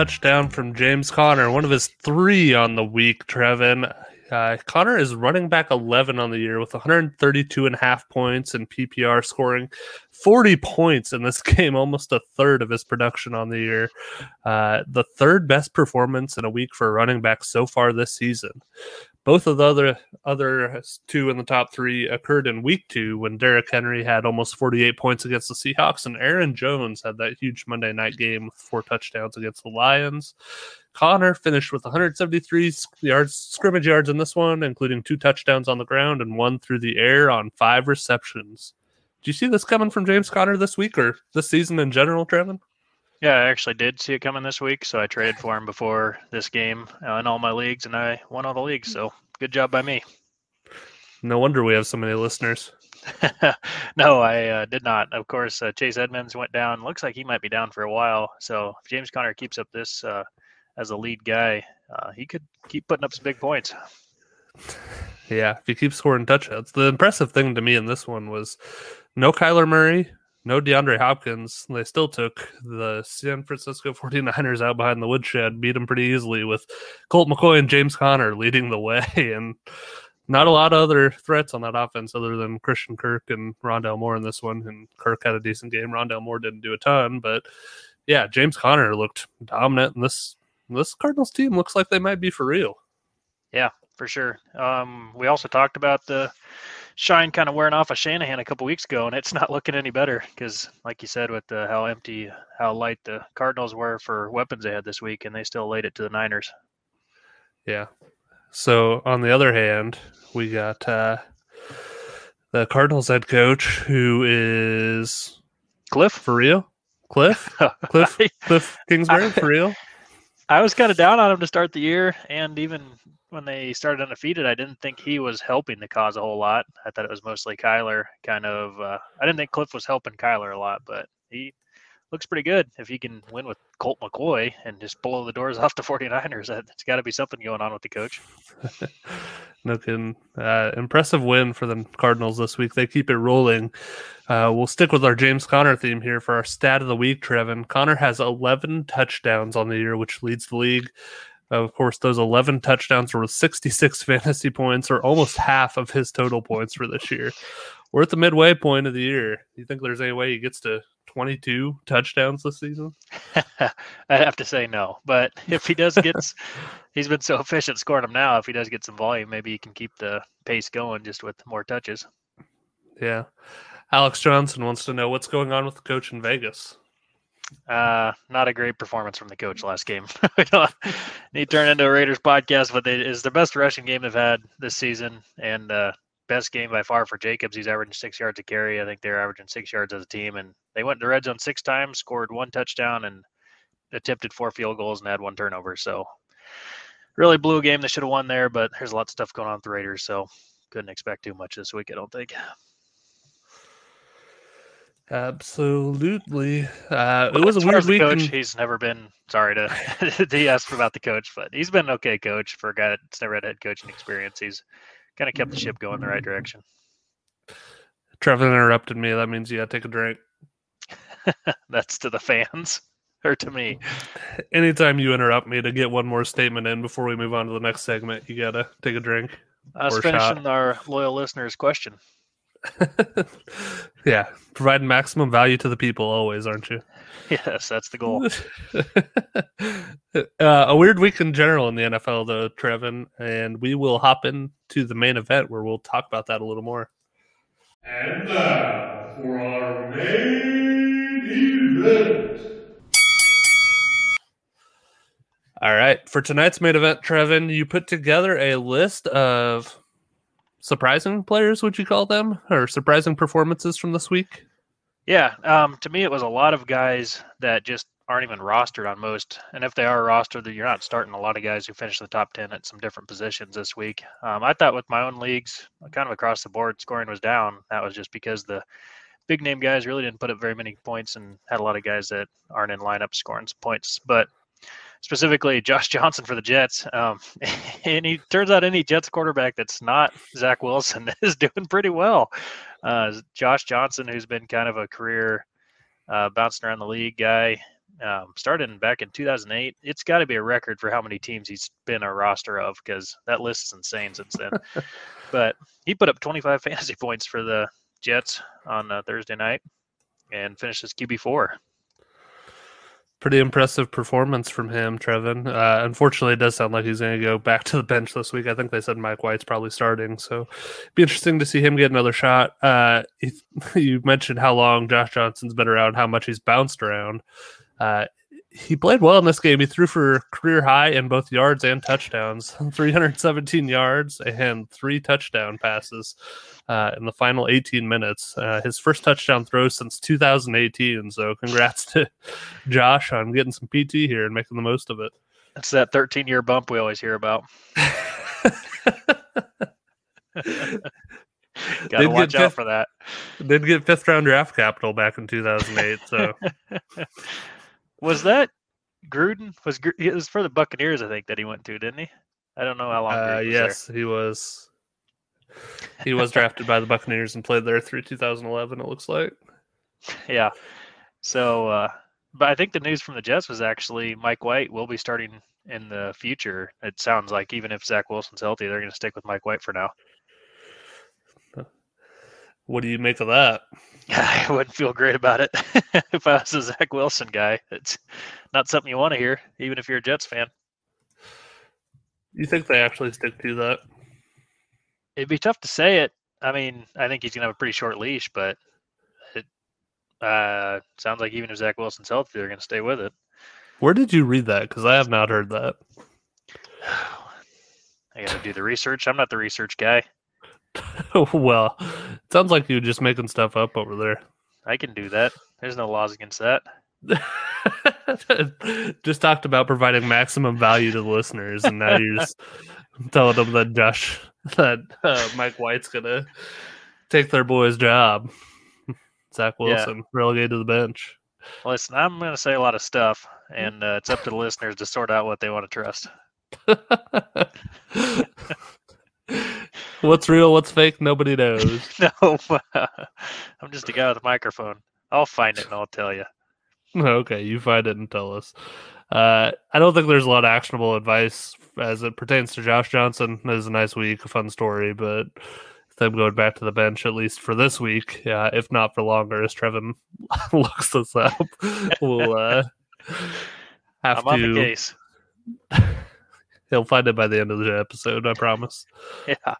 touchdown from James Conner, one of his three on the week, Trevin. Uh, Conner is running back 11 on the year with 132 and a half points and PPR scoring 40 points in this game, almost a third of his production on the year. Uh, the third best performance in a week for a running back so far this season. Both of the other other two in the top three occurred in week two when Derrick Henry had almost 48 points against the Seahawks, and Aaron Jones had that huge Monday night game with four touchdowns against the Lions. Conner finished with 173 yards scrimmage yards in this one, including two touchdowns on the ground and one through the air on five receptions. Do you see this coming from James Conner this week or this season in general, Trevin? Yeah, I actually did see it coming this week, so I traded for him before this game uh, in all my leagues, and I won all the leagues. So good job by me. No wonder we have so many listeners. no, I uh, did not. Of course, uh, Chase Edmonds went down. Looks like he might be down for a while. So if James Conner keeps up this uh, as a lead guy, uh, he could keep putting up some big points. Yeah, if he keeps scoring touchdowns. The impressive thing to me in this one was no Kyler Murray, no DeAndre Hopkins. They still took the San Francisco 49ers out behind the woodshed, beat them pretty easily with Colt McCoy and James Conner leading the way. And not a lot of other threats on that offense other than Christian Kirk and Rondale Moore in this one. And Kirk had a decent game. Rondale Moore didn't do a ton, but yeah, James Conner looked dominant. And this this Cardinals team looks like they might be for real. Yeah, for sure. Um, we also talked about the shine kind of wearing off of Shanahan a couple weeks ago, and it's not looking any better because, like you said, with the, how empty, how light the Cardinals were for weapons they had this week, and they still laid it to the Niners. Yeah. So on the other hand, we got uh, the Cardinals head coach who is Cliff for real. Cliff, Cliff, Cliff Kingsbury for real. I was kind of down on him to start the year, and even when they started undefeated, I didn't think he was helping the cause a whole lot. I thought it was mostly Kyler. Kind of, uh, I didn't think Cliff was helping Kyler a lot, but he looks pretty good. If he can win with Colt McCoy and just blow the doors off the 49ers, it's got to be something going on with the coach. no kidding. Uh, impressive win for the Cardinals this week. They keep it rolling. Uh, we'll stick with our James Conner theme here for our stat of the week, Trevin. Conner has 11 touchdowns on the year, which leads the league. Of course, those 11 touchdowns were with 66 fantasy points, or almost half of his total points for this year. We're at the midway point of the year. Do you think there's any way he gets to 22 touchdowns this season? I have to say no. But if he does get, he's been so efficient scoring them now. If he does get some volume, maybe he can keep the pace going just with more touches. Yeah. Alex Johnson wants to know what's going on with the coach in Vegas. Uh, not a great performance from the coach last game. we don't need turn into a Raiders podcast, but it is the best rushing game they've had this season, and uh, best game by far for Jacobs. He's averaging six yards a carry. I think they're averaging six yards as a team, and they went to red zone six times, scored one touchdown, and attempted four field goals and had one turnover. So really blew a game they should have won there, but there's a lot of stuff going on with the Raiders, so couldn't expect too much this week. I don't think. Absolutely. Uh, it was a weird week. Coach, he's never been. Sorry to he asked about the coach, but he's been okay coach for a guy that's never had head coaching experience. He's kind of kept the ship going the right direction. Trevor interrupted me. That means you got to take a drink. that's to the fans or to me. Anytime you interrupt me to get one more statement in before we move on to the next segment, you got to take a drink. I was finishing shot. our loyal listeners' question. yeah, providing maximum value to the people always, aren't you? Yes, that's the goal. uh, a weird week in general in the NFL, though, Trevin, and we will hop into the main event where we'll talk about that a little more. And now for our main event. All right, for tonight's main event, Trevin, you put together a list of surprising players, would you call them, or surprising performances from this week? Yeah, um, to me, it was a lot of guys that just aren't even rostered on most. And if they are rostered, you're not starting a lot of guys who finish the top 10 at some different positions this week. Um, I thought with my own leagues, kind of across the board, scoring was down. That was just because the big name guys really didn't put up very many points and had a lot of guys that aren't in lineup scoring points. But specifically Josh Johnson for the Jets. Um, and he turns out any Jets quarterback that's not Zach Wilson is doing pretty well. Uh, Josh Johnson, who's been kind of a career uh, bouncing around the league guy, um, started back in 2008. It's got to be a record for how many teams he's been a roster of because that list is insane since then. but he put up 25 fantasy points for the Jets on uh, Thursday night and finished as QB four. Pretty impressive performance from him, Trevin. Uh, unfortunately, it does sound like he's going to go back to the bench this week. I think they said Mike White's probably starting, so it'd be interesting to see him get another shot. Uh, you mentioned how long Josh Johnson's been around, how much he's bounced around. Uh, he played well in this game. He threw for career high in both yards and touchdowns 317 yards and three touchdown passes uh, in the final 18 minutes. Uh, his first touchdown throw since 2018. So, congrats to Josh on getting some PT here and making the most of it. It's that 13 year bump we always hear about. Gotta watch out for that. Did get fifth round draft capital back in 2008. So. Was that Gruden? Was it was for the Buccaneers? I think that he went to, didn't he? I don't know how long. Uh, yes, there. he was. He was drafted by the Buccaneers and played there through 2011. It looks like. Yeah. So, uh, but I think the news from the Jets was actually Mike White will be starting in the future. It sounds like even if Zach Wilson's healthy, they're going to stick with Mike White for now. What do you make of that? I wouldn't feel great about it if I was a Zach Wilson guy. It's not something you want to hear, even if you're a Jets fan. You think they actually stick to that? It'd be tough to say it. I mean, I think he's gonna have a pretty short leash, but it uh, sounds like even if Zach Wilson's healthy, they're gonna stay with it. Where did you read that? Because I have not heard that. I got to do the research. I'm not the research guy. well, it sounds like you're just making stuff up over there. I can do that. There's no laws against that. just talked about providing maximum value to the listeners, and now you're just telling them that Josh, that uh, Mike White's gonna take their boy's job. Zach Wilson yeah. relegated to the bench. Listen, I'm going to say a lot of stuff, and uh, it's up to the listeners to sort out what they want to trust. What's real, what's fake, nobody knows. no, I'm just a guy with a microphone. I'll find it and I'll tell you. Okay, you find it and tell us. Uh, I don't think there's a lot of actionable advice as it pertains to Josh Johnson. It was a nice week, a fun story, but them going back to the bench at least for this week, uh, if not for longer, as Trevin looks this up, we'll uh, have I'm to. On the case. He'll find it by the end of the episode, I promise. Yeah.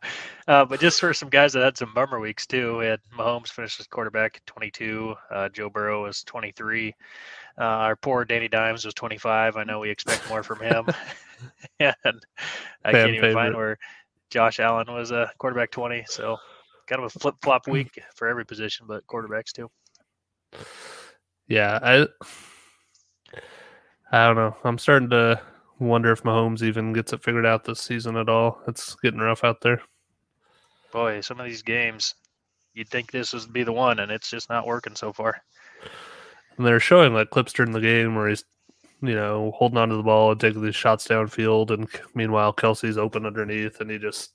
Uh, but just for some guys that had some bummer weeks too, we had Mahomes finished as quarterback at 22. Uh, Joe Burrow was 23. Uh, our poor Danny Dimes was 25. I know we expect more from him. and I Fan can't even favorite. find where Josh Allen was a quarterback 20. So kind of a flip flop week for every position, but quarterbacks too. Yeah. I, I don't know. I'm starting to wonder if Mahomes even gets it figured out this season at all. It's getting rough out there. Boy, some of these games, you'd think this would be the one, and it's just not working so far. And they're showing like clips during the game where he's, you know, holding onto the ball and taking these shots downfield, and meanwhile Kelsey's open underneath, and he just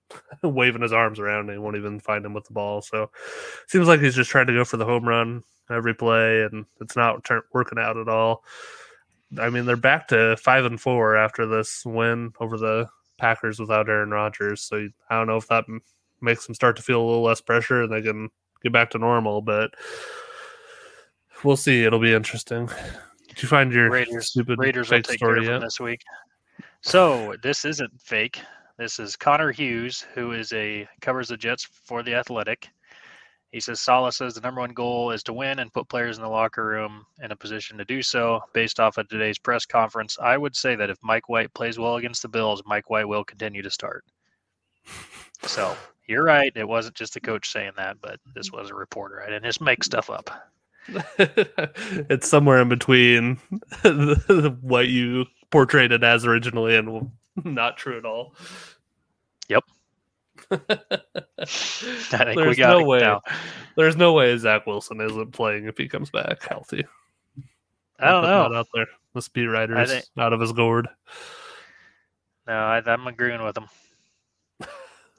waving his arms around, and he won't even find him with the ball. So, seems like he's just trying to go for the home run every play, and it's not working out at all. I mean, they're back to five and four after this win over the Packers without Aaron Rodgers. So I don't know if that makes them start to feel a little less pressure and they can get back to normal. But we'll see. It'll be interesting. Did you find your Raiders, stupid Raiders fake will take story yet? this week? So this isn't fake. This is Connor Hughes, who is a covers the Jets for the Athletic. He says Saleh says the number one goal is to win and put players in the locker room in a position to do so. Based off of today's press conference, I would say that if Mike White plays well against the Bills, Mike White will continue to start. So you're right. It wasn't just the coach saying that, but this was a reporter. I didn't just make stuff up. it's somewhere in between what you portrayed it as originally and not true at all. Yep. I think we got no way. now. There's no way Zach Wilson isn't playing if he comes back healthy. I don't know. out there. The speed writers think- out of his gourd. No, I, I'm agreeing with him.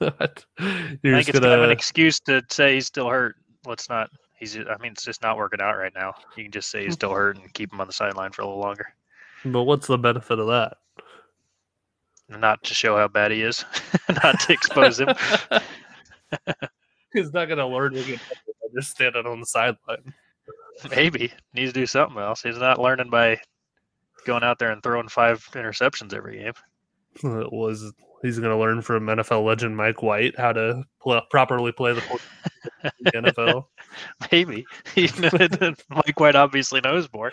You're I think it's kind of an excuse to say he's still hurt. Let's not. He's. I mean, it's just not working out right now. You can just say he's still hurt and keep him on the sideline for a little longer, but what's the benefit of that? Not to show how bad he is, not to expose him. He's not gonna learn to get by just standing on the sideline. Maybe needs to do something else. He's not learning by going out there and throwing five interceptions every game. It was he's going to learn from NFL legend Mike White how to pl- properly play the the NFL. Maybe Mike White obviously knows more.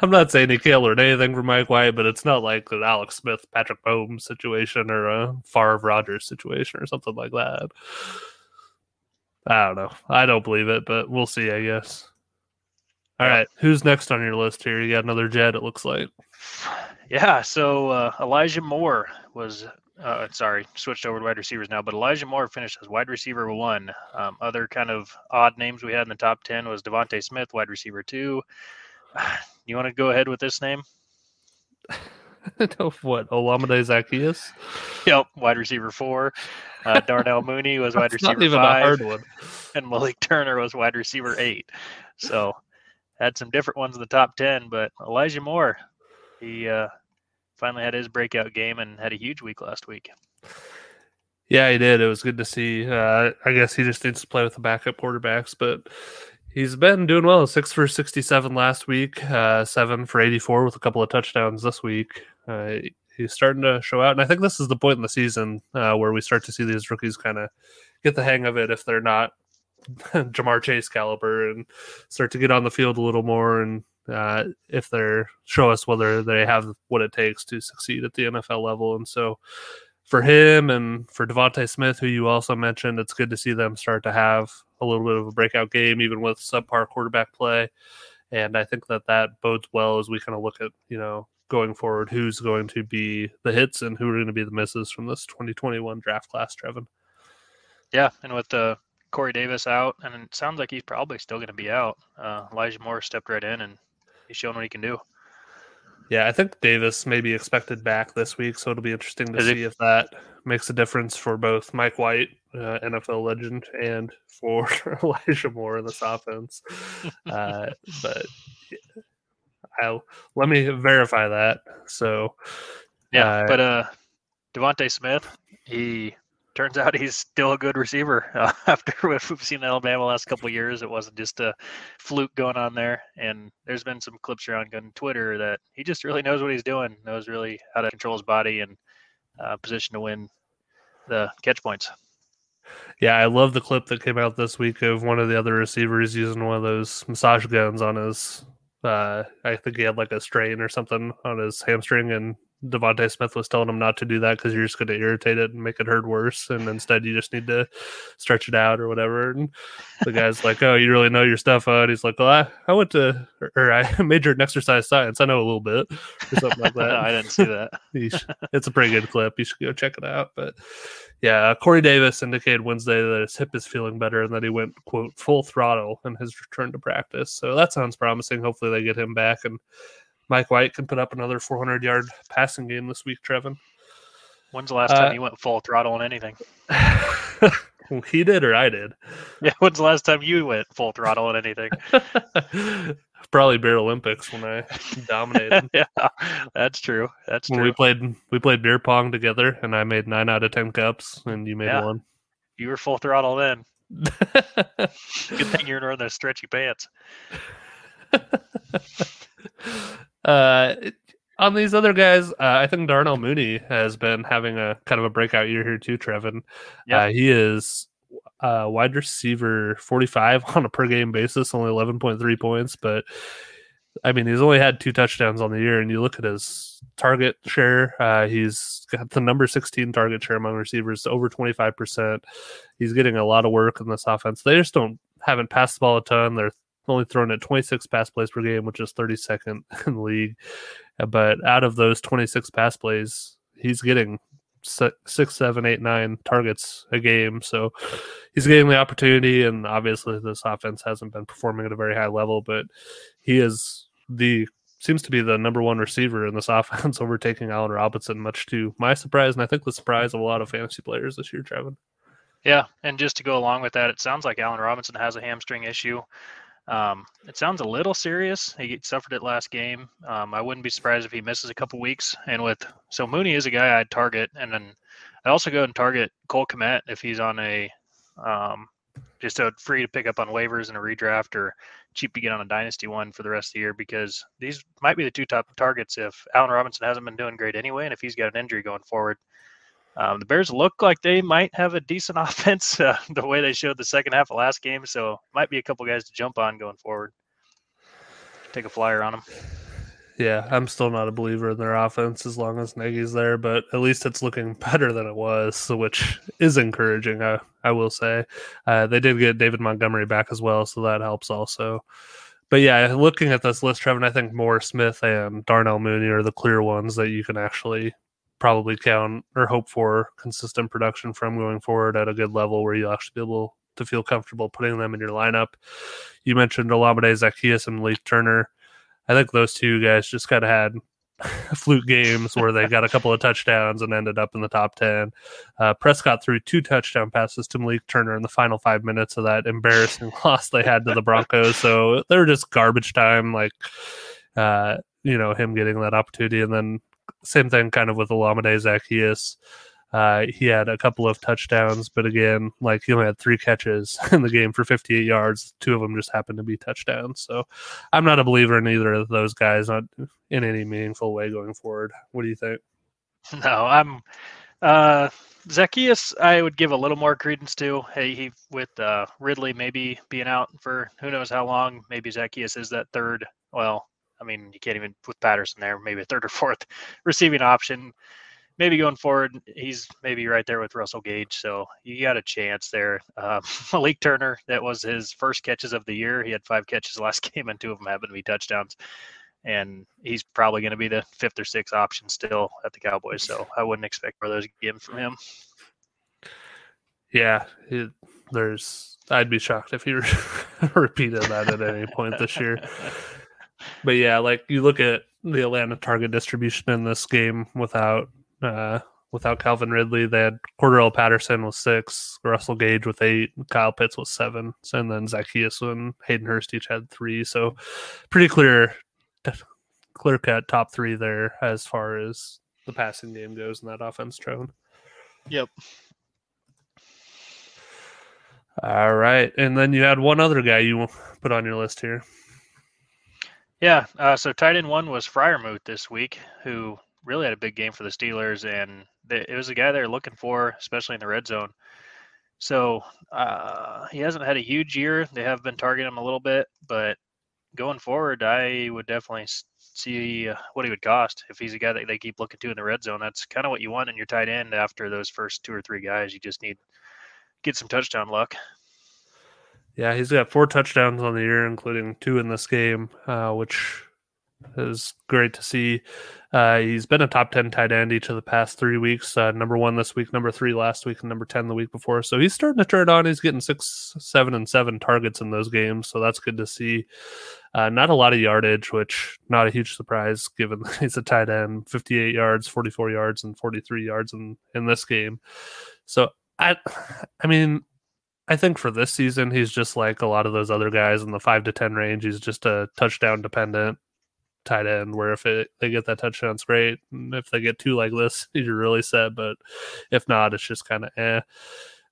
I'm not saying he can't learn anything from Mike White, but it's not like an Alex Smith, Patrick Mahomes situation or a Favre Rodgers situation or something like that. I don't know. I don't believe it, but we'll see, I guess. All Yeah. right, who's next on your list here? You got another Jet, it looks like. Yeah, so uh, Elijah Moore was, uh, sorry, switched over to wide receivers now, but Elijah Moore finished as wide receiver one. Um, other kind of odd names we had in the top 10 was DeVonta Smith, wide receiver two. You want to go ahead with this name? what, Olamide Zaccheaus? Yep, wide receiver four. Uh, Darnell Mooney was wide receiver five, a hard one. and Malik Turner was wide receiver eight. So had some different ones in the top 10, but Elijah Moore, he uh, finally had his breakout game and had a huge week last week. Yeah, he did. It was good to see. Uh, I guess he just needs to play with the backup quarterbacks, but he's been doing well. Six for 67 last week, uh, seven for 84 with a couple of touchdowns this week. Uh, he's starting to show out. And I think this is the point in the season uh, where we start to see these rookies kind of get the hang of it if they're not Ja'Marr Chase caliber and start to get on the field a little more. And uh, if they're show us whether they have what it takes to succeed at the NFL level. And so, for him and for DeVonta Smith, who you also mentioned, it's good to see them start to have a little bit of a breakout game, even with subpar quarterback play. And I think that that bodes well as we kind of look at, you know, going forward, who's going to be the hits and who are going to be the misses from this 2021 draft class, Trevin. Yeah, and with uh, Corey Davis out, and it sounds like he's probably still going to be out. Uh, Elijah Moore stepped right in, and he's shown what he can do. Yeah, I think Davis may be expected back this week, so it'll be interesting to Is see if that makes a difference for both Mike White, uh, NFL legend, and for Elijah Moore in this offense. Uh, but I'll let me verify that. So Yeah, Uh, but uh, DeVonta Smith, he turns out he's still a good receiver. Uh, after what we've seen in Alabama last couple years, it wasn't just a fluke going on there. And there's been some clips around on Twitter that he just really knows what he's doing, knows really how to control his body and uh, position to win the catch points. yeah, I love the clip that came out this week of one of the other receivers using one of those massage guns on his. Uh, I think he had like a strain or something on his hamstring, and DeVonta Smith was telling him not to do that because you're just going to irritate it and make it hurt worse. And instead, you just need to stretch it out or whatever. And the guy's like, "Oh, you really know your stuff." Uh, and he's like, "Well, I, I went to or, or I majored in exercise science. I know a little bit or something like that." I didn't see that. It's a pretty good clip. You should go check it out. But yeah, uh, Corey Davis indicated Wednesday that his hip is feeling better and that he went quote full throttle in his return to practice. So that sounds promising. Hopefully they get him back and Mike White can put up another 400 yard passing game this week. Trevin, When's the last time Uh, you went full throttle on anything? he did or I did. Yeah, when's the last time you went full throttle on anything? Probably Beer Olympics when I dominated. yeah, that's true. That's when true. we played we played beer pong together and I made nine out of ten cups and you made Yeah. one. You were full throttle then. Good thing you're wearing those stretchy pants. Uh, on these other guys, uh, I think Darnell Mooney has been having a kind of a breakout year here too. Trevin, Yeah. uh, he is uh, wide receiver forty five on a per game basis, only eleven point three points, but I mean he's only had two touchdowns on the year, and you look at his target share, uh, he's got the number sixteen target share among receivers, over twenty five percent. He's getting a lot of work in this offense. They just don't haven't passed the ball a ton. They're only throwing at 26 pass plays per game, which is 32nd in the league. Uh, but out of those 26 pass plays, he's getting six, seven, eight, nine targets a game. So he's getting the opportunity. And obviously, this offense hasn't been performing at a very high level, but he is the seems to be the number one receiver in this offense, overtaking Allen Robinson, much to my surprise, and I think the surprise of a lot of fantasy players this year, Trevin. Yeah, and just to go along with that, it sounds like Allen Robinson has a hamstring issue. Um, it sounds a little serious. He suffered it last game. Um, I wouldn't be surprised if he misses a couple weeks. And with so Mooney is a guy I'd target, and then I'd also go and target Cole Kmet if he's on a um, just a free to pick up on waivers and a redraft or cheap to get on a dynasty one for the rest of the year because these might be the two top targets if Allen Robinson hasn't been doing great anyway, and if he's got an injury going forward. Um, the Bears look like they might have a decent offense uh, the way they showed the second half of last game, so might be a couple guys to jump on going forward. Take a flyer on them. Yeah, I'm still not a believer in their offense as long as Nagy's there, but at least it's looking better than it was, which is encouraging. I, I will say uh, they did get David Montgomery back as well, so that helps also. But yeah, looking at this list, Trevin, I think Moore Smith and Darnell Mooney are the clear ones that you can actually probably count or hope for consistent production from going forward at a good level where you'll actually be able to feel comfortable putting them in your lineup. You mentioned Olamide Zaccheaus and Malik Turner. I think those two guys just kind of had fluke games where they got a couple of touchdowns and ended up in the top 10. Uh, Prescott threw two touchdown passes to Malik Turner in the final five minutes of that embarrassing loss they had to the Broncos. So they're just garbage time, like, uh, you know, him getting that opportunity. And then same thing kind of with Olamide Zaccheaus. Uh, he had a couple of touchdowns, but again, like he only had three catches in the game for 58 yards. Two of them just happened to be touchdowns. So I'm not a believer in either of those guys not in any meaningful way going forward. What do you think? No, I'm uh, Zaccheaus. I would give a little more credence to. Hey, he with uh, Ridley maybe being out for who knows how long. Maybe Zaccheaus is that third. Well, I mean, you can't even put Patterson there. Maybe a third or fourth receiving option maybe going forward, he's maybe right there with Russell Gage. So you got a chance there. Uh, Malik Turner, that was his first catches of the year. He had five catches last game, and two of them happened to be touchdowns. And he's probably going to be the fifth or sixth option still at the Cowboys. So I wouldn't expect for those games from him. Yeah, it, there's. I'd be shocked if he repeated that at any point this year. But yeah, like you look at the Atlanta target distribution in this game without uh, without Calvin Ridley, they had Cordarrelle Patterson with six, Russell Gage with eight, Kyle Pitts with seven, and then Zaccheaus and Hayden Hurst each had three. So pretty clear, clear cut top three there as far as the passing game goes in that offense, Trevin. Yep. All right, and then you had one other guy you put on your list here. Yeah, uh, so tight end one was Freiermuth this week, who really had a big game for the Steelers, and they, it was a guy they're looking for, especially in the red zone. So uh, he hasn't had a huge year. They have been targeting him a little bit, but going forward, I would definitely see uh, what he would cost if he's a guy that they keep looking to in the red zone. That's kind of what you want in your tight end after those first two or three guys. You just need get some touchdown luck. Yeah, he's got four touchdowns on the year, including two in this game, uh, which is great to see. Uh, he's been a top 10 tight end each of the past three weeks. Uh, number one this week, number three last week, and number 10 the week before. So he's starting to turn on. He's getting six, seven, and seven targets in those games. So that's good to see. Uh, not a lot of yardage, which not a huge surprise given he's a tight end 58 yards, 44 yards, and 43 yards in, in this game. So I, I mean, I think for this season, he's just like a lot of those other guys in the five to 10 range. He's just a touchdown dependent tight end where if it, they get that touchdown, it's great. And if they get two like this, you're really set. But if not, it's just kind of eh.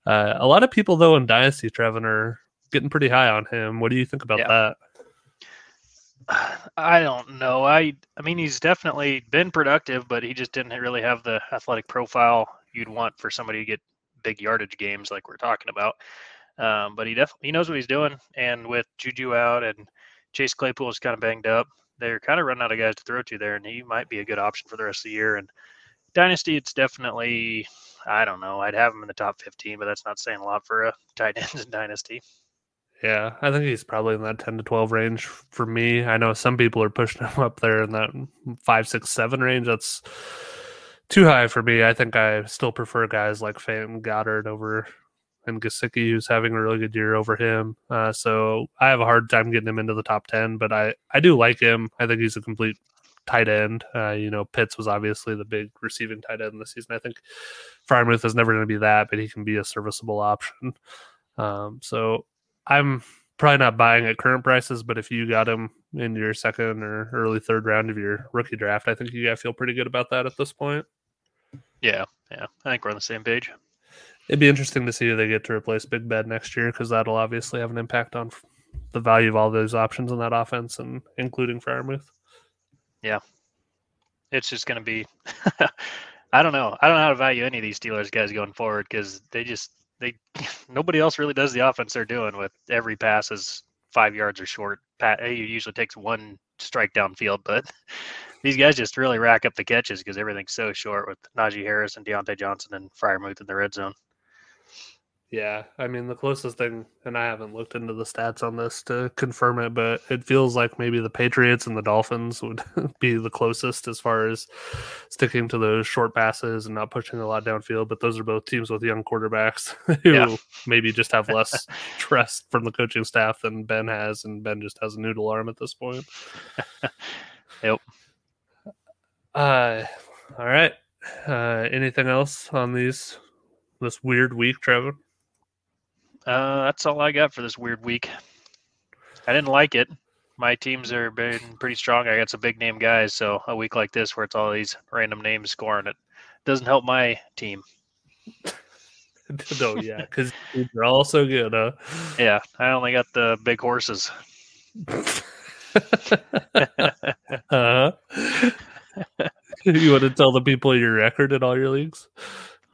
Uh, a lot of people though in Dynasty, Trevin, are getting pretty high on him. What do you think about yeah. that? I don't know. I I mean he's definitely been productive, but he just didn't really have the athletic profile you'd want for somebody to get big yardage games like we're talking about. Um, but he definitely he knows what he's doing, and with Juju out and Chase Claypool is kind of banged up, they're kind of running out of guys to throw to there, and he might be a good option for the rest of the year. And Dynasty, it's definitely, I don't know, I'd have him in the top 15, but that's not saying a lot for a tight end in Dynasty. Yeah, I think he's probably in that 10 to 12 range for me. I know some people are pushing him up there in that five, six, seven range. That's too high for me. I think I still prefer guys like Fenton Goedert over and Gesicki, who's having a really good year over him. Uh, so I have a hard time getting him into the top 10, but I, I do like him. I think he's a complete tight end. Uh, you know, Pitts was obviously the big receiving tight end this season. I think Freiermuth is never going to be that, but he can be a serviceable option. Um, so I'm probably not buying at current prices, but if you got him in your second or early third round of your rookie draft, I think you gotta feel pretty good about that at this point. Yeah, yeah. I think we're on the same page. It'd be interesting to see who they get to replace Big Ben next year because that'll obviously have an impact on the value of all those options in that offense and including Freiermuth. Yeah, it's just going to be. I don't know. I don't know how to value any of these Steelers guys going forward because they just they nobody else really does the offense they're doing with every pass is five yards or short. Pat he usually takes one strike downfield, but these guys just really rack up the catches because everything's so short with Najee Harris and Diontae Johnson and Freiermuth in the red zone. Yeah, I mean the closest thing, and I haven't looked into the stats on this to confirm it, but it feels like maybe the Patriots and the Dolphins would be the closest as far as sticking to those short passes and not pushing a lot downfield. But those are both teams with young quarterbacks who yeah. maybe just have less trust from the coaching staff than Ben has, and Ben just has a noodle arm at this point. yep. Uh, all right. Uh, anything else on these this weird week, Trevor? Uh, that's all I got for this weird week. I didn't like it. My teams are been pretty strong. I got some big name guys, so a week like this where it's all these random names scoring, it doesn't help my team. no, yeah, because they're all so good, huh? Yeah, I only got the big horses. uh-huh. you want to tell the people your record in all your leagues?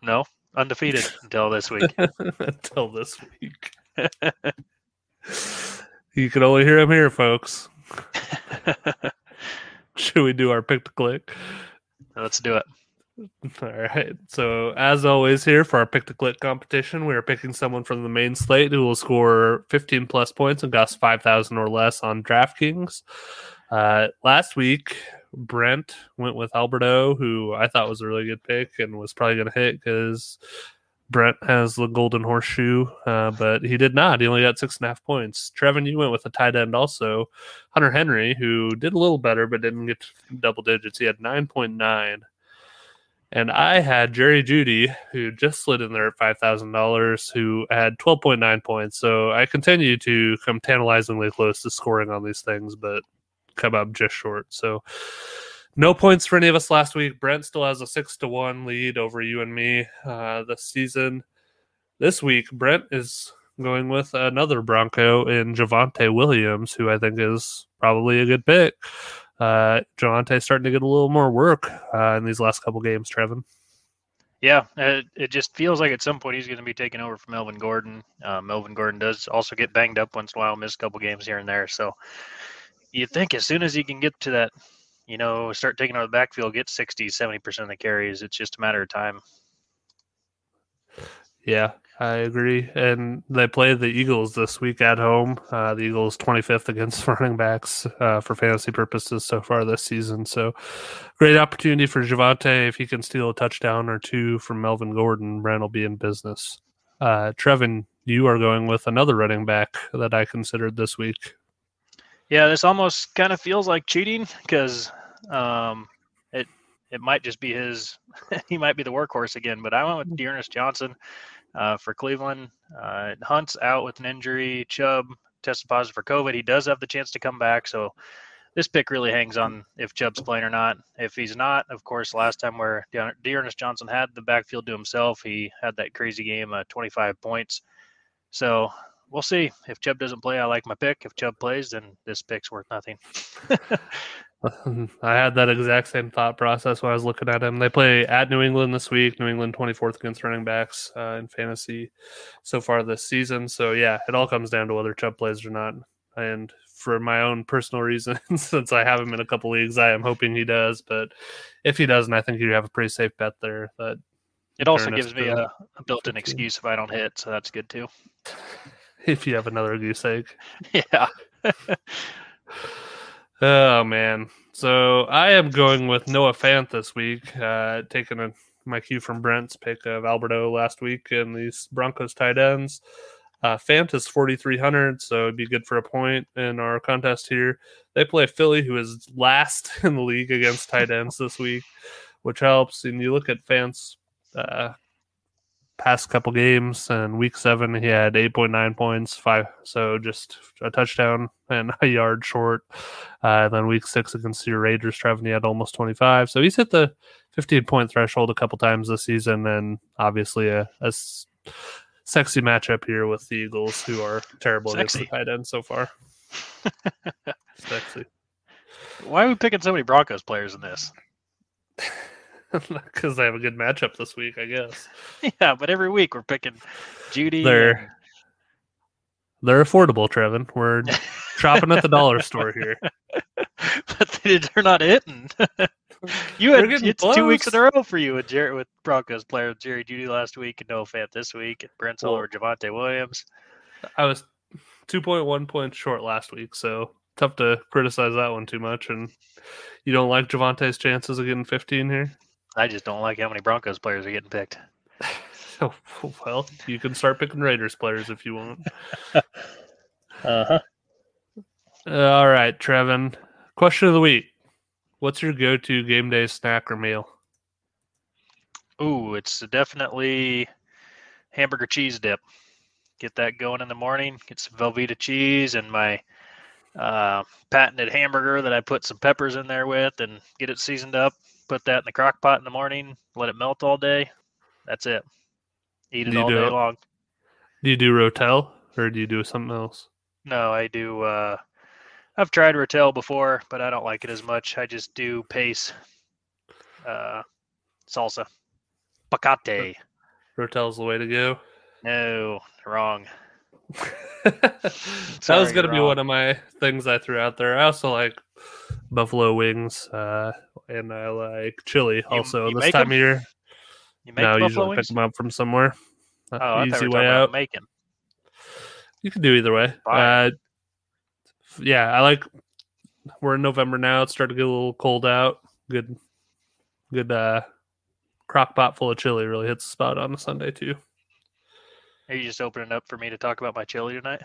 No undefeated until this week. until this week. you can only hear him here, folks. Should we do our pick to click? Let's do it. All right. So, as always, here for our pick to click competition, we are picking someone from the main slate who will score 15 plus points and cost 5,000 or less on DraftKings. Uh, last week, Brent went with Alberto, who I thought was a really good pick and was probably going to hit because Brent has the golden horseshoe, uh, but he did not. He only got six and a half points. Trevin, you went with a tight end also, Hunter Henry, who did a little better but didn't get double digits. He had 9.9. And I had Jerry Jeudy, who just slid in there at $5,000, who had 12.9 points. So I continue to come tantalizingly close to scoring on these things, but come up just short. So no points for any of us last week. Brent still has a six to one lead over you and me uh, this season. This week, Brent is going with another Bronco in Javonte Williams, who I think is probably a good pick. Uh, Javonte starting to get a little more work uh, in these last couple games, Trevin. Yeah, it, it, just feels like at some point he's going to be taking over from Melvin Gordon. Uh, Melvin Gordon does also get banged up once in a while, miss a couple games here and there. So you think as soon as he can get to that, you know, start taking over the backfield, get 60, 70% of the carries, it's just a matter of time. Yeah, I agree. And they play the Eagles this week at home. Uh, the Eagles 25th against running backs uh, for fantasy purposes so far this season. So great opportunity for Javonte. If he can steal a touchdown or two from Melvin Gordon, Brent will be in business. Uh, Trevin, you are going with another running back that I considered this week. Yeah, this almost kind of feels like cheating because um, it it might just be his. he might be the workhorse again. But I went with D'Ernest Johnson uh, for Cleveland. Uh, Hunt's out with an injury. Chubb tested positive for COVID. He does have the chance to come back. So this pick really hangs on if Chubb's playing or not. If he's not, of course, last time where D'Ernest Johnson had the backfield to himself, he had that crazy game, uh, 25 points. So we'll see. If Chubb doesn't play, I like my pick. If Chubb plays, then this pick's worth nothing. I had that exact same thought process when I was looking at him. They play at New England this week. New England 24th against running backs uh, in fantasy so far this season. So, yeah, it all comes down to whether Chubb plays or not. And for my own personal reasons, since I have him in a couple leagues, I am hoping he does. But if he doesn't, I think you have a pretty safe bet there that it also gives me a, a built-in excuse if I don't hit, so that's good too. if you have another goose egg. Yeah. Oh man. So I am going with Noah Fant this week, uh, taking a, my cue from Brent's pick of Alberto last week and these Broncos tight ends. Uh, Fant is 4,300, so it'd be good for a point in our contest here. They play Philly, who is last in the league against tight ends this week, which helps. And you look at Fant's uh, past couple games, and week seven he had 8.9 points, five, so just a touchdown and a yard short. Uh, then week six against the Raiders, Trevin, he had almost 25. So he's hit the 15 point threshold a couple times this season, and obviously a sexy matchup here with the Eagles, who are terrible against the Sexy. tight end so far. sexy. Why are we picking so many Broncos players in this? Because they have a good matchup this week, I guess. Yeah, but every week we're picking Jeudy. They're they're affordable, Trevin. We're shopping at the dollar store here. but they- they're not hitting. you had it's two weeks in a row for you with Jerry with Broncos player Jerry Jeudy last week and Noah Fant this week and Brent Well- over Javonte Williams. I was 2.1 points short last week, so tough to criticize that one too much. And you don't like Javonte's chances of getting 15 here? I just don't like how many Broncos players are getting picked. Oh, well, you can start picking Raiders players if you want. Uh-huh. Uh, all right, Trevin. Question of the week What's your go to game day snack or meal? Ooh, it's definitely hamburger cheese dip. Get that going in the morning. Get some Velveeta cheese and my uh, patented hamburger that I put some peppers in there with, and get it seasoned up. Put that in the crock pot in the morning. Let it melt all day. That's it. Eat it Do all do day it- long. Do you do Rotel or do you do something else? No, I do. Uh, I've tried Rotel before, but I don't like it as much. I just do pace, uh, salsa, pacate. Rotel's the way to go. No, wrong. that was going to be one of my things I threw out there. I also like buffalo wings, uh, and I like chili. Also, you this time 'em? of year, You make no, usually wings? pick them up from somewhere. Uh, Oh, easy way out. making. You can do either way. Uh, yeah, I like. We're in November now. It's starting to get a little cold out. Good, good. uh Crock pot full of chili really hits the spot on a Sunday too. Are you just opening up for me to talk about my chili tonight?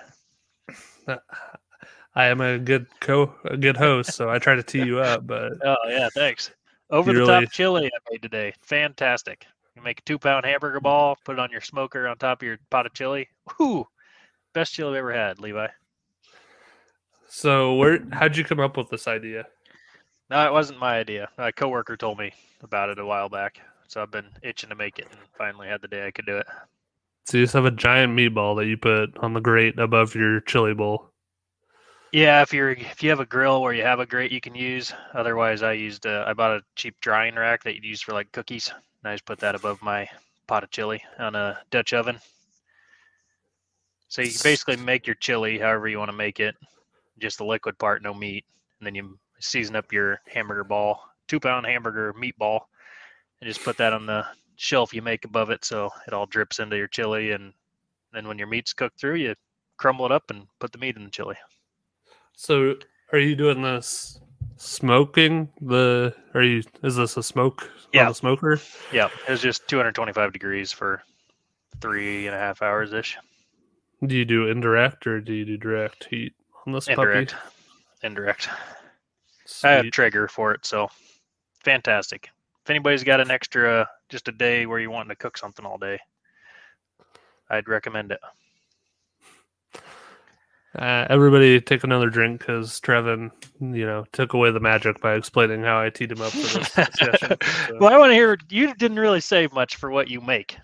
I am a good co, a good host, so I try to tee you up. But Oh yeah, thanks. Over the really- top chili I made today. Fantastic. You make a two pound hamburger ball, put it on your smoker on top of your pot of chili. Whoo! Best chili I've ever had, Levi. so where? How'd you come up with this idea? No, it wasn't my idea. My coworker told me about it a while back. So I've been itching to make it and finally had the day I could do it. So you just have a giant meatball that you put on the grate above your chili bowl. Yeah, if you're if you have a grill where you have a grate you can use. Otherwise, I used uh, I bought a cheap drying rack that you'd use for like cookies. And I just put that above my pot of chili on a Dutch oven. So you basically make your chili however you want to make it, just the liquid part, no meat, and then you season up your hamburger ball, two pound hamburger meatball, and just put that on the shelf you make above it so it all drips into your chili. And then when your meat's cooked through, you crumble it up and put the meat in the chili. So are you doing this smoking the? Are you? Is this a smoke? Yeah. On the smoker. Yeah, it was just 225 degrees for three and a half hours ish. Do you do indirect or do you do direct heat on this Indirect. puppy? Indirect. I have. Traeger for it, so fantastic. If anybody's got an extra, just a day where you want to cook something all day, I'd recommend it. Uh, everybody take another drink because Trevin, you know, took away the magic by explaining how I teed him up for this discussion. So- well, I want to hear. You didn't really say much for what you make.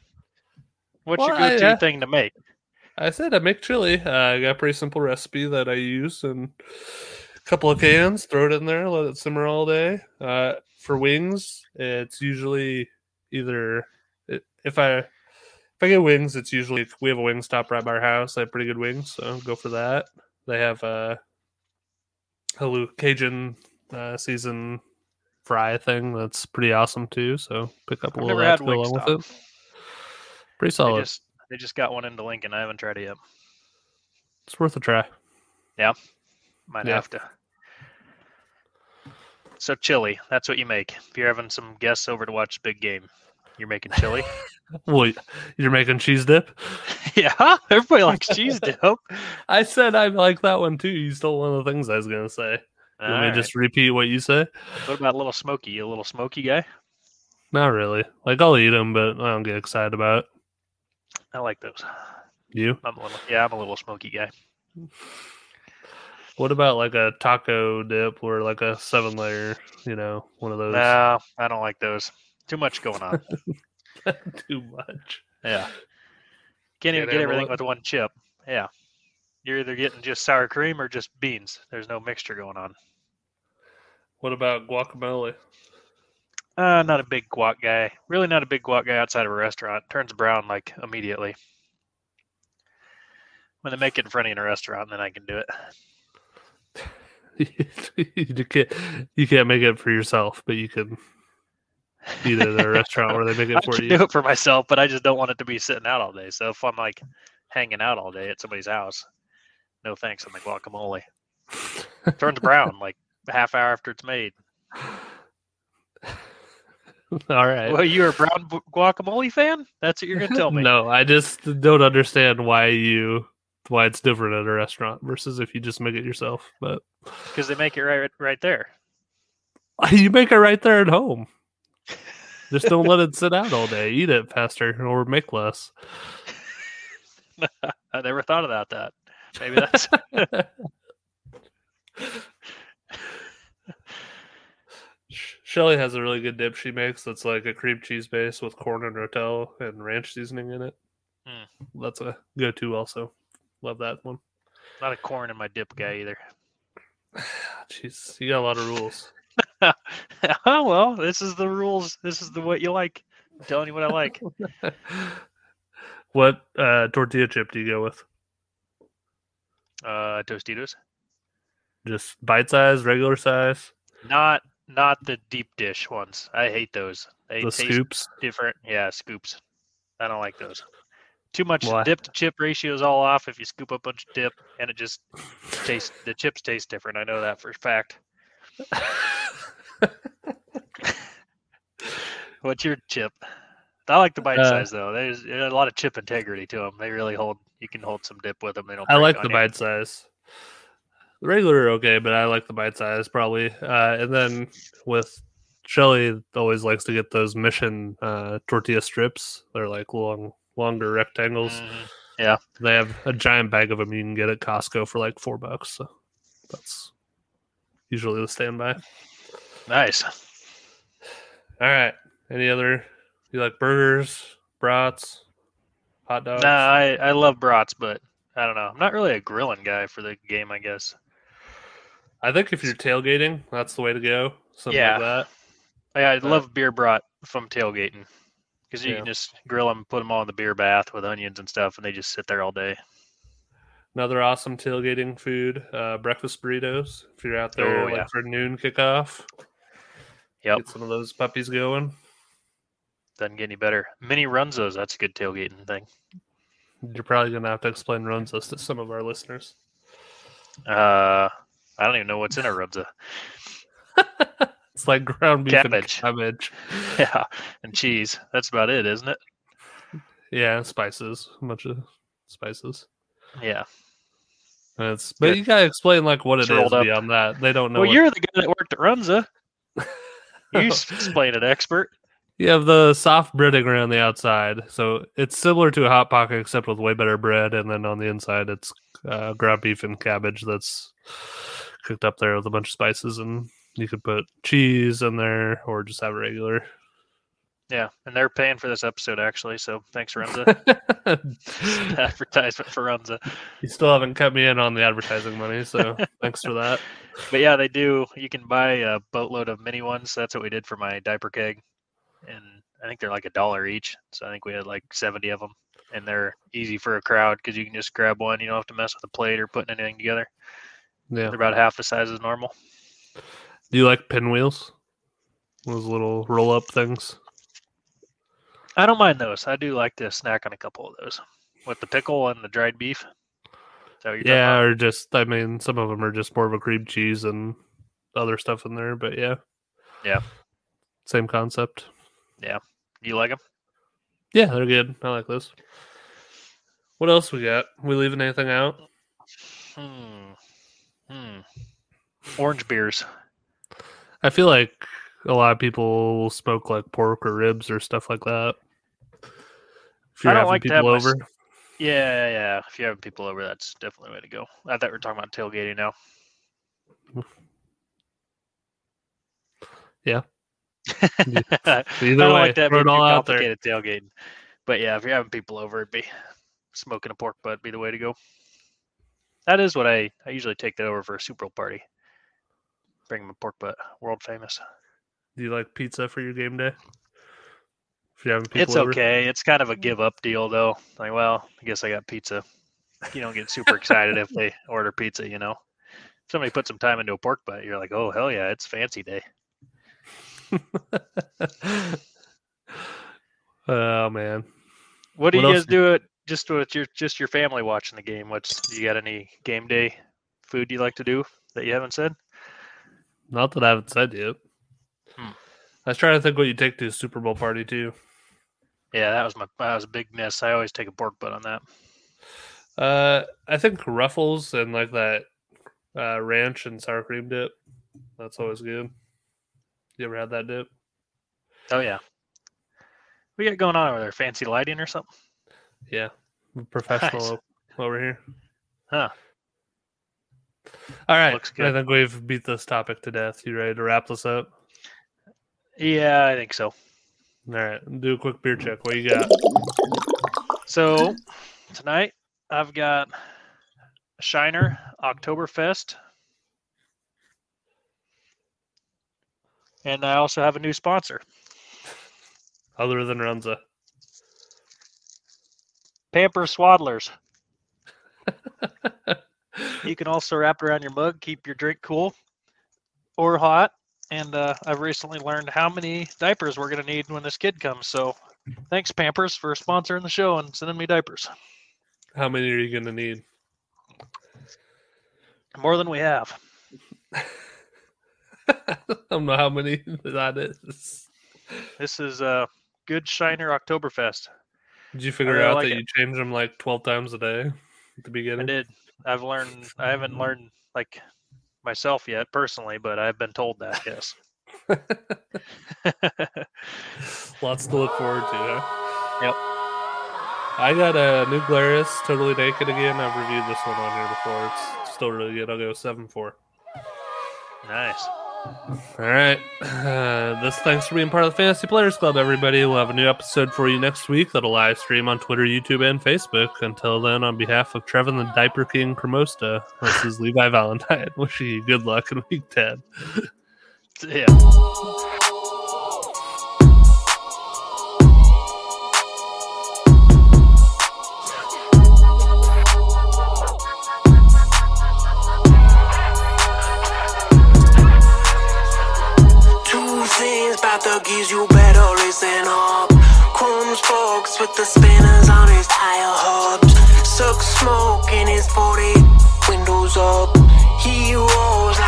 What's your Well, I, go-to uh, thing to make? I said I make chili. Uh, I got a pretty simple recipe that I use and a couple of cans, throw it in there, let it simmer all day. Uh, for wings, it's usually either if I if I get wings, it's usually we have a wing stop right by our house. They have pretty good wings, so go for that. They have a Hello Cajun uh, season fry thing that's pretty awesome too. So pick up a I've little that to go along with it. Pretty They solid. just they just got one into Lincoln. I haven't tried it yet. It's worth a try. Yeah, might Yeah. have to. So chili, that's what you make. If you're having some guests over to watch big game, you're making chili. Well, you're making cheese dip. yeah, everybody likes cheese dip. I said I like that one too. You stole one of the things I was gonna say. Let me just repeat what you say. What about a little smoky? You a little smoky guy? Not really. Like I'll eat them, but I don't get excited about it. I like those. You? I'm a little, yeah, I'm a little smoky guy. What about like a taco dip or like a seven layer? You know, one of those. No, I don't like those. Too much going on. Too much. Yeah. Can't even Can't get everything with one chip. Yeah. You're either getting just sour cream or just beans. There's no mixture going on. What about guacamole? Uh, not a big guac guy. Really not a big guac guy outside of a restaurant. Turns brown like immediately. When they make it in front of you in a restaurant, then I can do it. you can't you can't make it for yourself, but you can it at a restaurant where they make it for you. do it for myself, but I just don't want it to be sitting out all day. So if I'm like hanging out all day at somebody's house, no thanks on the guacamole. Turns brown like a half hour after it's made. All right. Well, you're a brown guacamole fan? That's what you're gonna tell me. No, I just don't understand why you why it's different at a restaurant versus if you just make it yourself. But because they make it right right there. you make it right there at home. Just don't let it sit out all day. Eat it faster or make less. I never thought about that. Maybe that's Sh- Shelly has a really good dip she makes that's like a cream cheese base with corn and rotel and ranch seasoning in it. Mm. That's a go to also. Love that one. not a corn in my dip guy either. Jeez, you got a lot of rules. oh well, this is the rules. This is the what you like. I'm telling you what I like. what uh, tortilla chip do you go with? Uh, Tostitos. Just bite size, regular size, Not not the deep dish ones. I hate those. They the taste scoops. different. Yeah, scoops. I don't like those. Too much Why? dip to chip ratio is all off if you scoop a bunch of dip and it just tastes the chips taste different. I know that for a fact. What's your chip? I like the bite Uh, size though. There's, there's a lot of chip integrity to them. They really hold. You can hold some dip with them. They don't. I like the you. bite size. The regular are okay, but I like the bite size probably. Uh, and then with Shelly, always likes to get those Mission uh, tortilla strips. They're like long, longer rectangles. Yeah, They have a giant bag of them you can get at Costco for like four bucks. So that's usually the standby. Nice. All right. Any other? You like burgers, brats, hot dogs? Nah, I, I love brats, but I don't know. I'm not really a grilling guy for the game, I guess. I think if you're tailgating, that's the way to go. Something Yeah. like that. Yeah, I But- love beer brat from tailgating because you Yeah. can just grill them, put them all in the beer bath with onions and stuff, and they just sit there all day. Another awesome tailgating food, uh, breakfast burritos. If you're out there Oh, like yeah. for noon kickoff, Yep, get some of those puppies going. doesn't get any better. Mini runzas, that's a good tailgating thing. You're probably gonna have to explain runzas to some of our listeners. Uh, I don't even know what's in a runza. It's like ground beef Cabbage. and cabbage. Yeah, and cheese. That's about it, isn't it? Yeah, spices, a bunch of spices. Yeah. It's but you gotta explain like what it It's is up. beyond that. They don't know. Well, what- you're the guy that worked at Runza. You explain it, expert. You have the soft breading around the outside, so it's similar to a hot pocket except with way better bread. And then on the inside, it's uh, ground beef and cabbage that's cooked up there with a bunch of spices, and you could put cheese in there or just have a regular. Yeah, and they're paying for this episode actually, so thanks Runza. Advertisement for Runza. you still haven't cut me in on the advertising money, so thanks for that. But yeah, they do. You can buy a boatload of mini ones. That's what we did for my diaper keg, and I think they're like a dollar each. So I think we had like seventy of them, and they're easy for a crowd because you can just grab one. You don't have to mess with a plate or putting anything together. Yeah. They're about half the size as normal. Do you like pinwheels? Those little roll up things. I don't mind those. I do like to snack on a couple of those with the pickle and the dried beef. that what you're talking Yeah, or just I mean, some of them are just more of a cream cheese and other stuff in there, but yeah. Yeah. Same concept. Yeah, you like them? Yeah, they're good. I like those. What else we got? We leaving anything out? Hmm. Hmm. Orange beers. I feel like a lot of people will smoke like pork or ribs or stuff like that. If I you're don't having like to people have my over, s- Yeah, yeah. If you're having people over, that's definitely the way to go. I thought we were talking about tailgating now. Yeah. I either don't way, like that throw it all out there. complicated tailgating. But yeah, if you're having people over, it'd be smoking a pork butt be the way to go. That is what I I usually take that over for a Super Bowl party. Bring them a pork butt, world famous. Do you like pizza for your game day? If you're having people It's over? okay. It's kind of a give up deal though. Like, well, I guess I got pizza. You don't get super excited if they order pizza, you know. Somebody put some time into a pork butt, you're like, oh hell yeah, it's fancy day. oh man. What do What you guys do it just with your just your family watching the game? What's you got any game day food you like to do that you haven't said? Not that I haven't said yet. Hmm. I was trying to think what you take to a Super Bowl party too. Yeah, that was my that was a big miss. I always take a pork butt on that. Uh, I think Ruffles and like that uh, ranch and sour cream dip. That's always good. You ever had that dip? Oh yeah. We got going on over there? Fancy lighting or something? Yeah, professional over here. Huh. All right, Looks I think we've beat this topic to death. You ready to wrap this up? Yeah, I think so. All right, do a quick beer check. What you got? So tonight I've got Shiner Oktoberfest. And I also have a new sponsor, Other than Runza. Pamper Swaddlers. You can also wrap it around your mug, keep your drink cool or hot. And uh, I've recently learned how many diapers we're going to need when this kid comes. So thanks, Pampers, for sponsoring the show and sending me diapers. How many are you gonna need? More than we have. I don't know how many that is. This is a good Shiner Oktoberfest. Did you figure out like that it. you change them like twelve times a day at the beginning? I did. I've learned. I haven't learned like myself yet personally, but I've been told that. Yes. Lots to look forward to. Huh? Yep. I got a new Glarus, totally naked again. I've reviewed this one on here before. It's still really good. I'll go seven four. nice. All right. Uh, this thanks for being part of the Fantasy Players Club, everybody. We'll have a new episode for you next week that'll live stream on Twitter, YouTube, and Facebook. Until then, on behalf of Trevin the Diaper King Cremosta, this is Levi Valentine. Wishing you good luck in week 10. Yeah. Geese, you better listen up. Chrome spokes with the spinners on his tire hubs. Suck smoke in his 40, windows up. He rolls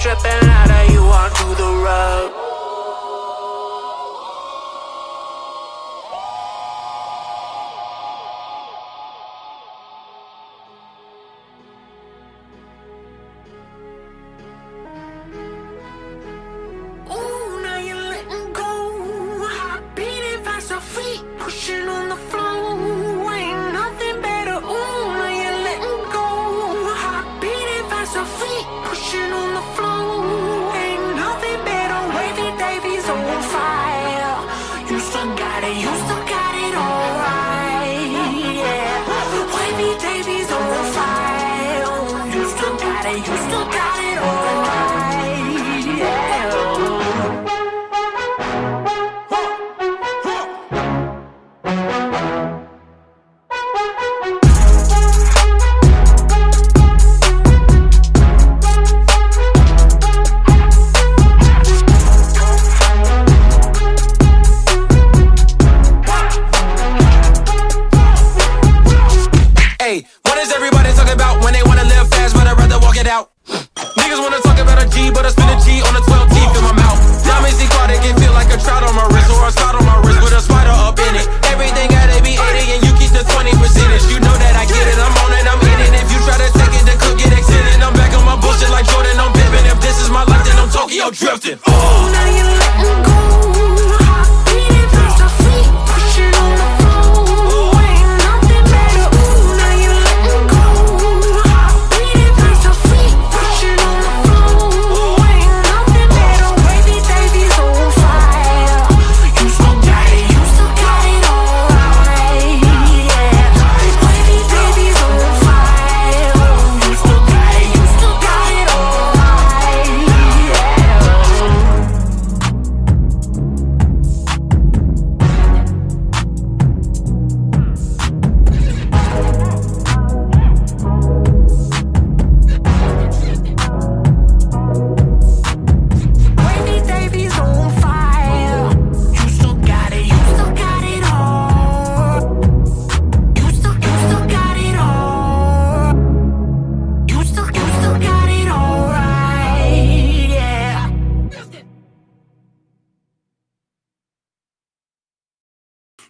dripping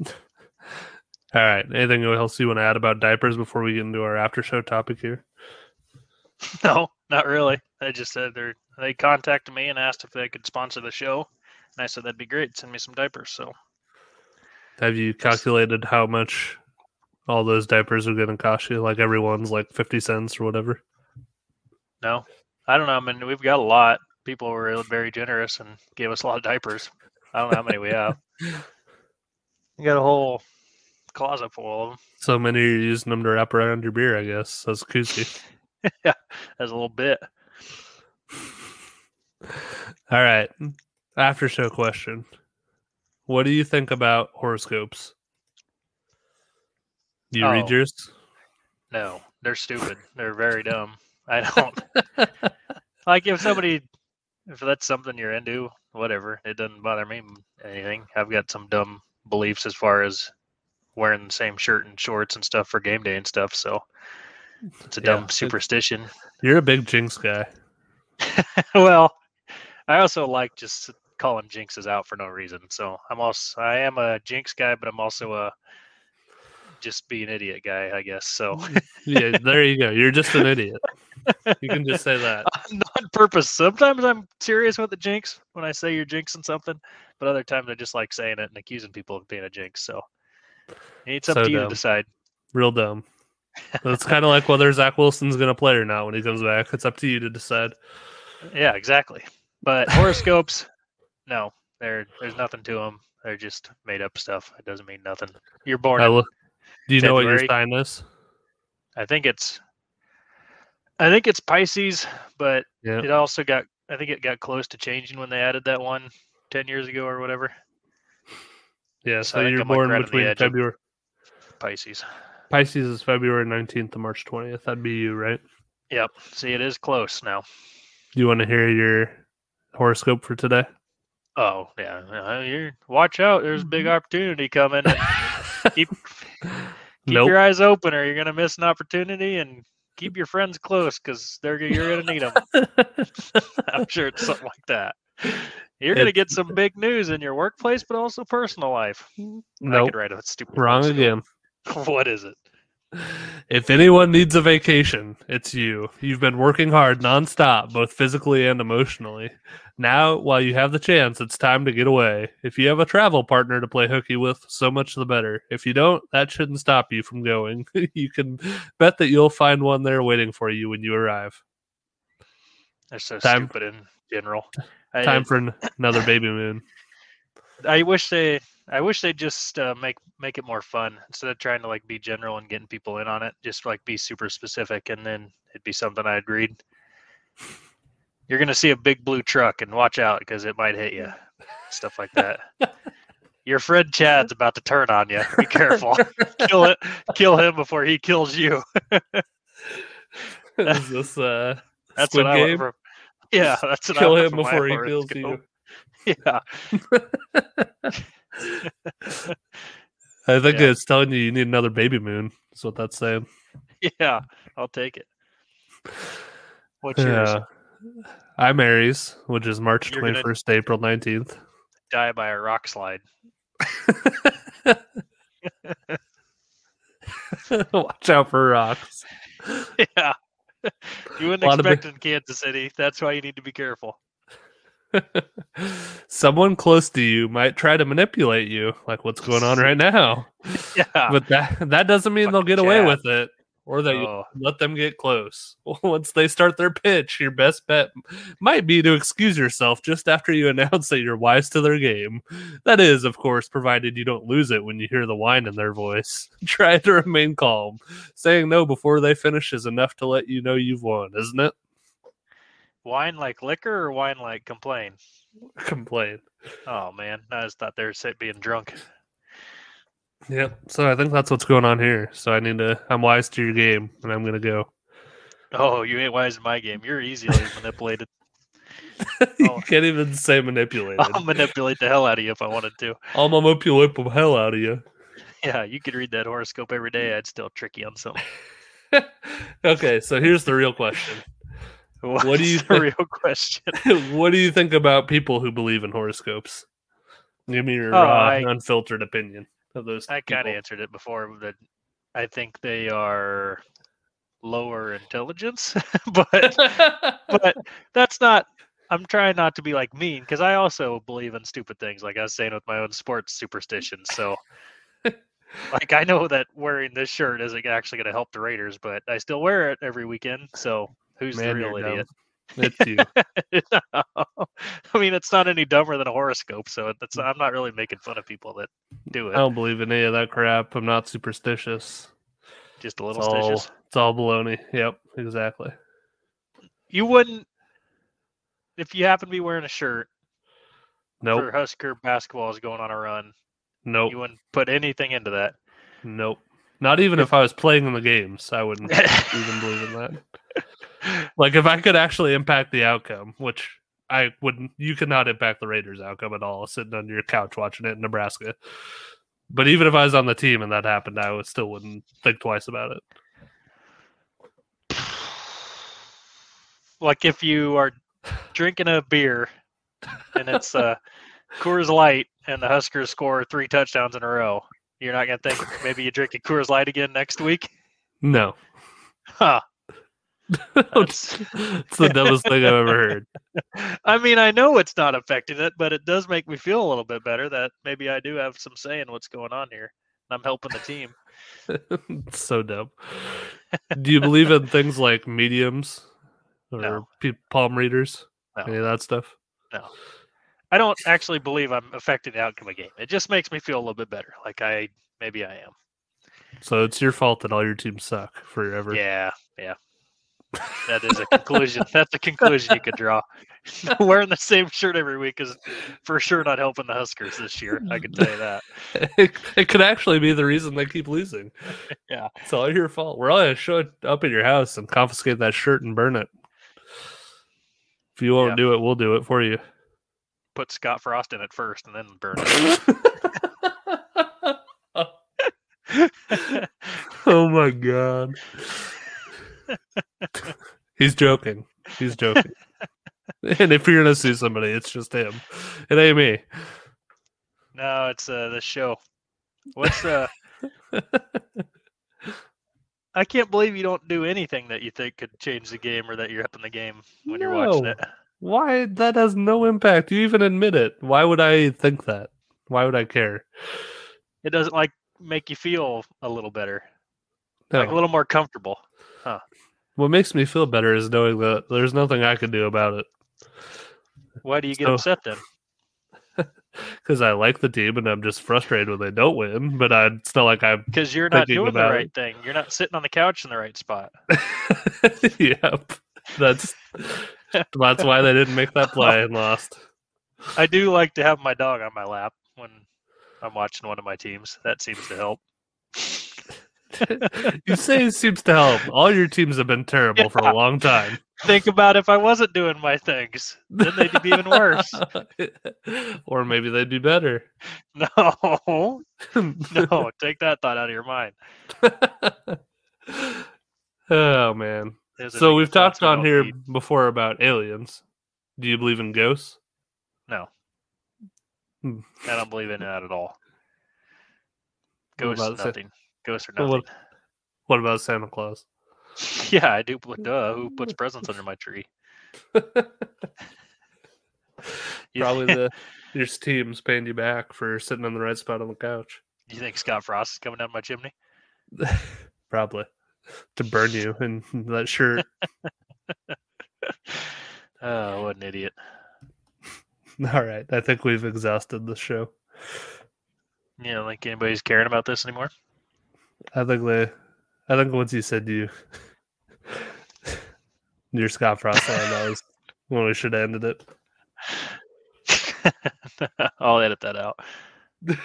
All right. Anything else you want to add about diapers before we get into our after show topic here? No, not really. I just said they they contacted me and asked if they could sponsor the show, and I said that'd be great. Send me some diapers. So Have you calculated how much all those diapers are going to cost you? Like everyone's like 50 cents or whatever. no, I don't know. I mean, we've got a lot. People were very generous and gave us a lot of diapers. I don't know how many we have. We got a whole closet full of them. So many you're using them to wrap around your beer, I guess. That's koozie. yeah, as a little bit. All right. After show question. What do you think about horoscopes? Do you read Oh. yours? No, they're stupid. They're very dumb. I don't like if somebody if that's something you're into, whatever. It doesn't bother me anything. I've got some dumb beliefs as far as wearing the same shirt and shorts and stuff for game day and stuff. So it's a Yeah, dumb it- superstition. You're a big jinx guy. well, I also like just calling jinxes out for no reason. So I'm also I am a jinx guy, but I'm also a just be an idiot guy, I guess. So Yeah, there you go. You're just an idiot. You can just say that. on purpose. Sometimes I'm serious with the jinx when I say you're jinxing something, but other times I just like saying it and accusing people of being a jinx. So it's up So to you dumb. to decide. Real dumb. It's kind of like whether Zach Wilson's going to play or not when he comes back. It's up to you to decide. Yeah, exactly. But horoscopes, no, there there's nothing to them. They're just made up stuff. It doesn't mean nothing. You're born. I do you know what your sign is? I think it's I think it's Pisces, but Yeah. it also got I think it got close to changing when they added that one 10 years ago or whatever. Yeah, So so you're like, born right between February. Pisces. Pisces is February 19th to March 20th. That'd be you, right? Yep. See, it is close now. Do you want to hear your horoscope for today? Oh yeah, uh, you're watch out. There's a big opportunity coming. Keep keep nope. your eyes open, or you're gonna miss an opportunity. And keep your friends close because they're you're gonna need them. I'm sure it's something like that. You're gonna It- get some big news in your workplace, but also personal life. I nope. could write a stupid Wrong again. what is it? If anyone needs a vacation, it's you. You've been working hard nonstop, both physically and emotionally. Now, while you have the chance, it's time to get away. If you have a travel partner to play hooky with, so much the better. If you don't, that shouldn't stop you from going. you can bet that you'll find one there waiting for you when you arrive. They're so Time- stupid in general. I, Time for an- another baby moon. I wish they I wish they just uh, make make it more fun instead of trying to like be general and getting people in on it. Just like be super specific, and then it'd be something I'd read. You're gonna see a big blue truck and watch out because it might hit you. Stuff like that. Your friend Chad's about to turn on you. Be careful. kill it. Kill him before he kills you. Is this uh That's what Game? I want from. Yeah, that's what I Kill want him before he kills you. Yeah. I think Yeah. it's telling you you need another baby moon. That's what that's saying. Yeah. I'll take it. What's yours? Yeah. I'm Aries, which is March You're 21st, April 19th. Die by a rock slide. Watch out for rocks. Yeah. You wouldn't of expect it in Kansas City. That's why you need to be careful. Someone close to you might try to manipulate you, like what's going on right now. Yeah. But that that doesn't mean they'll Fucking get away with it, or that you Oh, let them get close. Once they start their pitch, your best bet might be to excuse yourself just after you announce that you're wise to their game. That is, of course, provided you don't lose it when you hear the whine in their voice. Try to remain calm. Saying no before they finish is enough to let you know you've won, isn't it? Wine like liquor or wine like complain? Complain. Oh man, I just thought they were sit- being drunk. Yep. So I think that's what's going on here. So I need to. I'm wise to your game, and I'm gonna go. Oh, you ain't wise in my game. You're easily manipulated. you Oh. can't even say manipulated. I'll manipulate the hell out of you if I wanted to. I'll manipulate the hell out of you. Yeah, you could read that horoscope every day. I'd still trick you on something. okay, so here's the real question. What's do you the real question? what do you think about people who believe in horoscopes? Give me your Oh, raw, I- unfiltered opinion of those. I kind of answered it before that I think they are lower intelligence, but but that's not. I'm trying not to be like mean because I also believe in stupid things, like I was saying with my own sports superstitions. So, like, I know that wearing this shirt isn't actually going to help the Raiders, but I still wear it every weekend. So, who's Man, the real dumb. idiot? it's you. I mean, it's not any dumber than a horoscope, so that's I'm not really making fun of people that do it. I don't believe in any of that crap. I'm not superstitious. Just a It's little all, stitches. it's all baloney. Yep, exactly. You wouldn't, if you happen to be wearing a shirt Nope. for Husker basketball is going on a run, Nope. you wouldn't put anything into that. Nope. Not even if I was playing in the games, I wouldn't even believe in that. Like if I could actually impact the outcome, which I wouldn't. You could not impact the Raiders' outcome at all, sitting on your couch watching it in Nebraska. But even if I was on the team and that happened, I would still wouldn't think twice about it. like if you are drinking a beer and it's uh, Coors Light and the Huskers score three touchdowns in a row, you're not gonna think maybe you drink a Coors Light again next week? No, Huh. it's, the dumbest thing I've ever heard. I mean, I know it's not affecting it, but it does make me feel a little bit better that maybe I do have some say in what's going on here. And I'm helping the team. so dumb. Do you believe in things like mediums or No. palm readers? No. Any of that stuff? No. I don't actually believe I'm affecting the outcome of the game. It just makes me feel a little bit better. Like I maybe I am. So it's your fault that all your teams suck forever. Yeah, yeah. That is a conclusion. That's a conclusion you could draw. Wearing the same shirt every week is for sure not helping the Huskers this year. I can tell you that. it, it could actually be the reason they keep losing. Yeah. It's all your fault. We're all gonna show it up at your house and confiscate that shirt and burn it. If you won't Yeah. do it, we'll do it for you. Put Scott Frost in it first and then burn it. oh my god. He's joking. He's joking. and if you're gonna see somebody, it's just him. It ain't me. no, it's uh the show. What's uh I can't believe you don't do anything that you think could change the game or that you're up in the game when you're watching it. Why that has no impact. You even admit it. Why would I think that? Why would I care? It doesn't like make you feel a little better, No. like a little more comfortable. What makes me feel better is knowing that there's nothing I can do about it. Why do you get So- upset then? Because I like the team and I'm just frustrated when they don't win. But I, it's not like I'm. Because you're not doing the right it. thing. You're not sitting on the couch in the right spot. yep. That's that's why they didn't make that play and lost. I do like to have my dog on my lap when I'm watching one of my teams. That seems to help. you say it seems to help. All your teams have been terrible for a long time. Think about if I wasn't doing my things, then they'd be even worse. or maybe they'd be better. No, no, take that thought out of your mind. oh man. So we've talked on here before about aliens. Do you believe in ghosts? No, Hmm. I don't believe in that at all. Ghosts, nothing. Ghosts are Well, nothing. what- What about Santa Claus? Yeah, I do. put- Duh, who puts presents under my tree? Probably the your team's paying you back for sitting in the right spot on the couch. You think Scott Frost is coming down my chimney? Probably to burn you in that shirt. Oh, what an idiot! All right, I think we've exhausted the show. You don't anybody's caring about this anymore? I think they, I think once you said you, your Scott Frost line, that was when we should have ended it. I'll edit that out.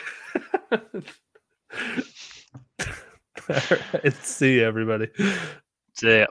All right, see you, everybody. See ya.